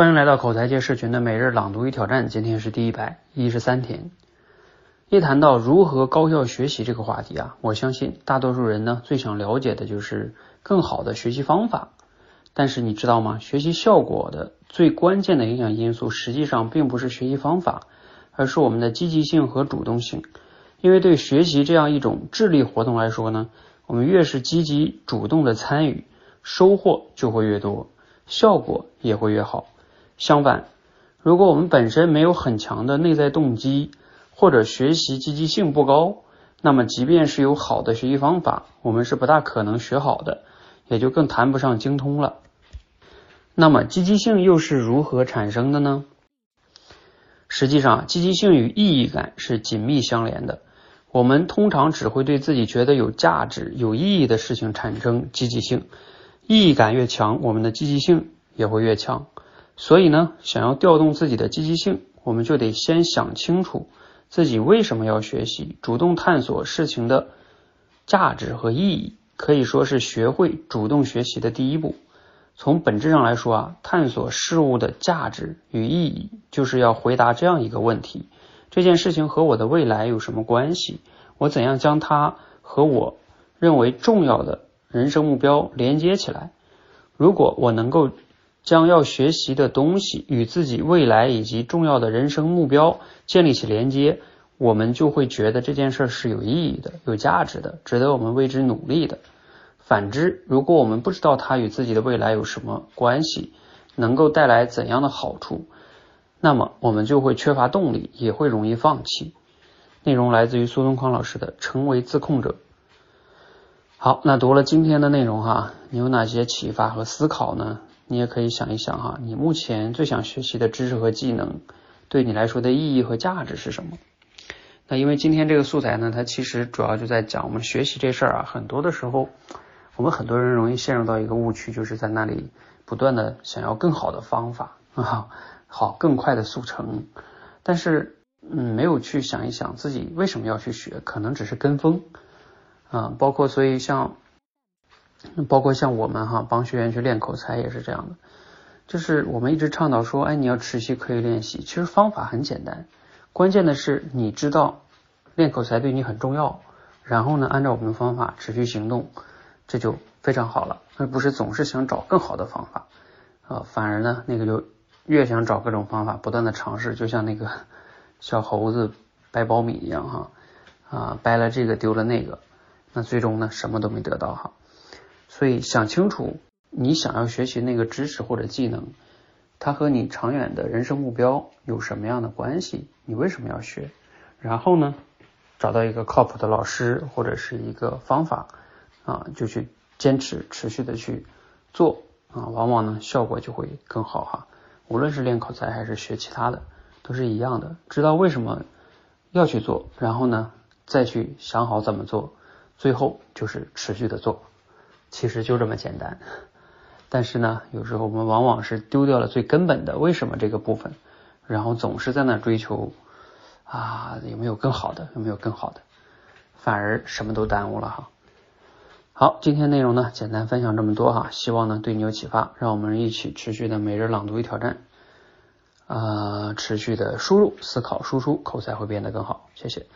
欢迎来到口才界社群的每日朗读与挑战，今天是第一百一十三天。一谈到如何高效学习这个话题啊，我相信大多数人呢最想了解的就是更好的学习方法。但是你知道吗？学习效果的最关键的影响因素，实际上并不是学习方法，而是我们的积极性和主动性。因为对学习这样一种智力活动来说呢，我们越是积极主动的参与，收获就会越多，效果也会越好。相反，如果我们本身没有很强的内在动机，或者学习积极性不高，那么即便是有好的学习方法，我们是不大可能学好的，也就更谈不上精通了。那么积极性又是如何产生的呢？实际上，积极性与意义感是紧密相连的。我们通常只会对自己觉得有价值、有意义的事情产生积极性，意义感越强，我们的积极性也会越强。所以呢，想要调动自己的积极性，我们就得先想清楚自己为什么要学习，主动探索事情的价值和意义，可以说是学会主动学习的第一步。从本质上来说啊，探索事物的价值与意义，就是要回答这样一个问题：这件事情和我的未来有什么关系？我怎样将它和我认为重要的人生目标连接起来？如果我能够。将要学习的东西与自己未来以及重要的人生目标建立起连接，我们就会觉得这件事是有意义的、有价值的，值得我们为之努力的。反之，如果我们不知道它与自己的未来有什么关系，能够带来怎样的好处，那么我们就会缺乏动力，也会容易放弃。内容来自于苏东康老师的《成为自控者》。好，那读了今天的内容哈，你有哪些启发和思考呢？你也可以想一想哈，你目前最想学习的知识和技能，对你来说的意义和价值是什么？那因为今天这个素材呢，它其实主要就在讲我们学习这事儿啊，很多的时候，我们很多人容易陷入到一个误区，就是在那里不断的想要更好的方法啊，好更快的速成，但是嗯，没有去想一想自己为什么要去学，可能只是跟风啊，包括所以像。包括像我们哈帮学员去练口才也是这样的，就是我们一直倡导说，哎，你要持续刻意练习。其实方法很简单，关键的是你知道练口才对你很重要，然后呢，按照我们的方法持续行动，这就非常好了，而不是总是想找更好的方法啊，反而呢，那个就越想找各种方法，不断的尝试，就像那个 小猴子掰苞米一样哈啊，掰了这个丢了那个，那最终呢，什么都没得到哈。所以想清楚，你想要学习那个知识或者技能，它和你长远的人生目标有什么样的关系？你为什么要学？然后呢，找到一个靠谱的老师或者是一个方法啊，就去坚持持续的去做啊，往往呢效果就会更好哈。无论是练口才还是学其他的，都是一样的。知道为什么要去做，然后呢再去想好怎么做，最后就是持续的做。其实就这么简单，但是呢，有时候我们往往是丢掉了最根本的为什么这个部分，然后总是在那追求啊有没有更好的，有没有更好的，反而什么都耽误了哈。好，今天内容呢简单分享这么多哈，希望呢对你有启发，让我们一起持续的每日朗读与挑战，啊，持续的输入、思考、输出，口才会变得更好。谢谢。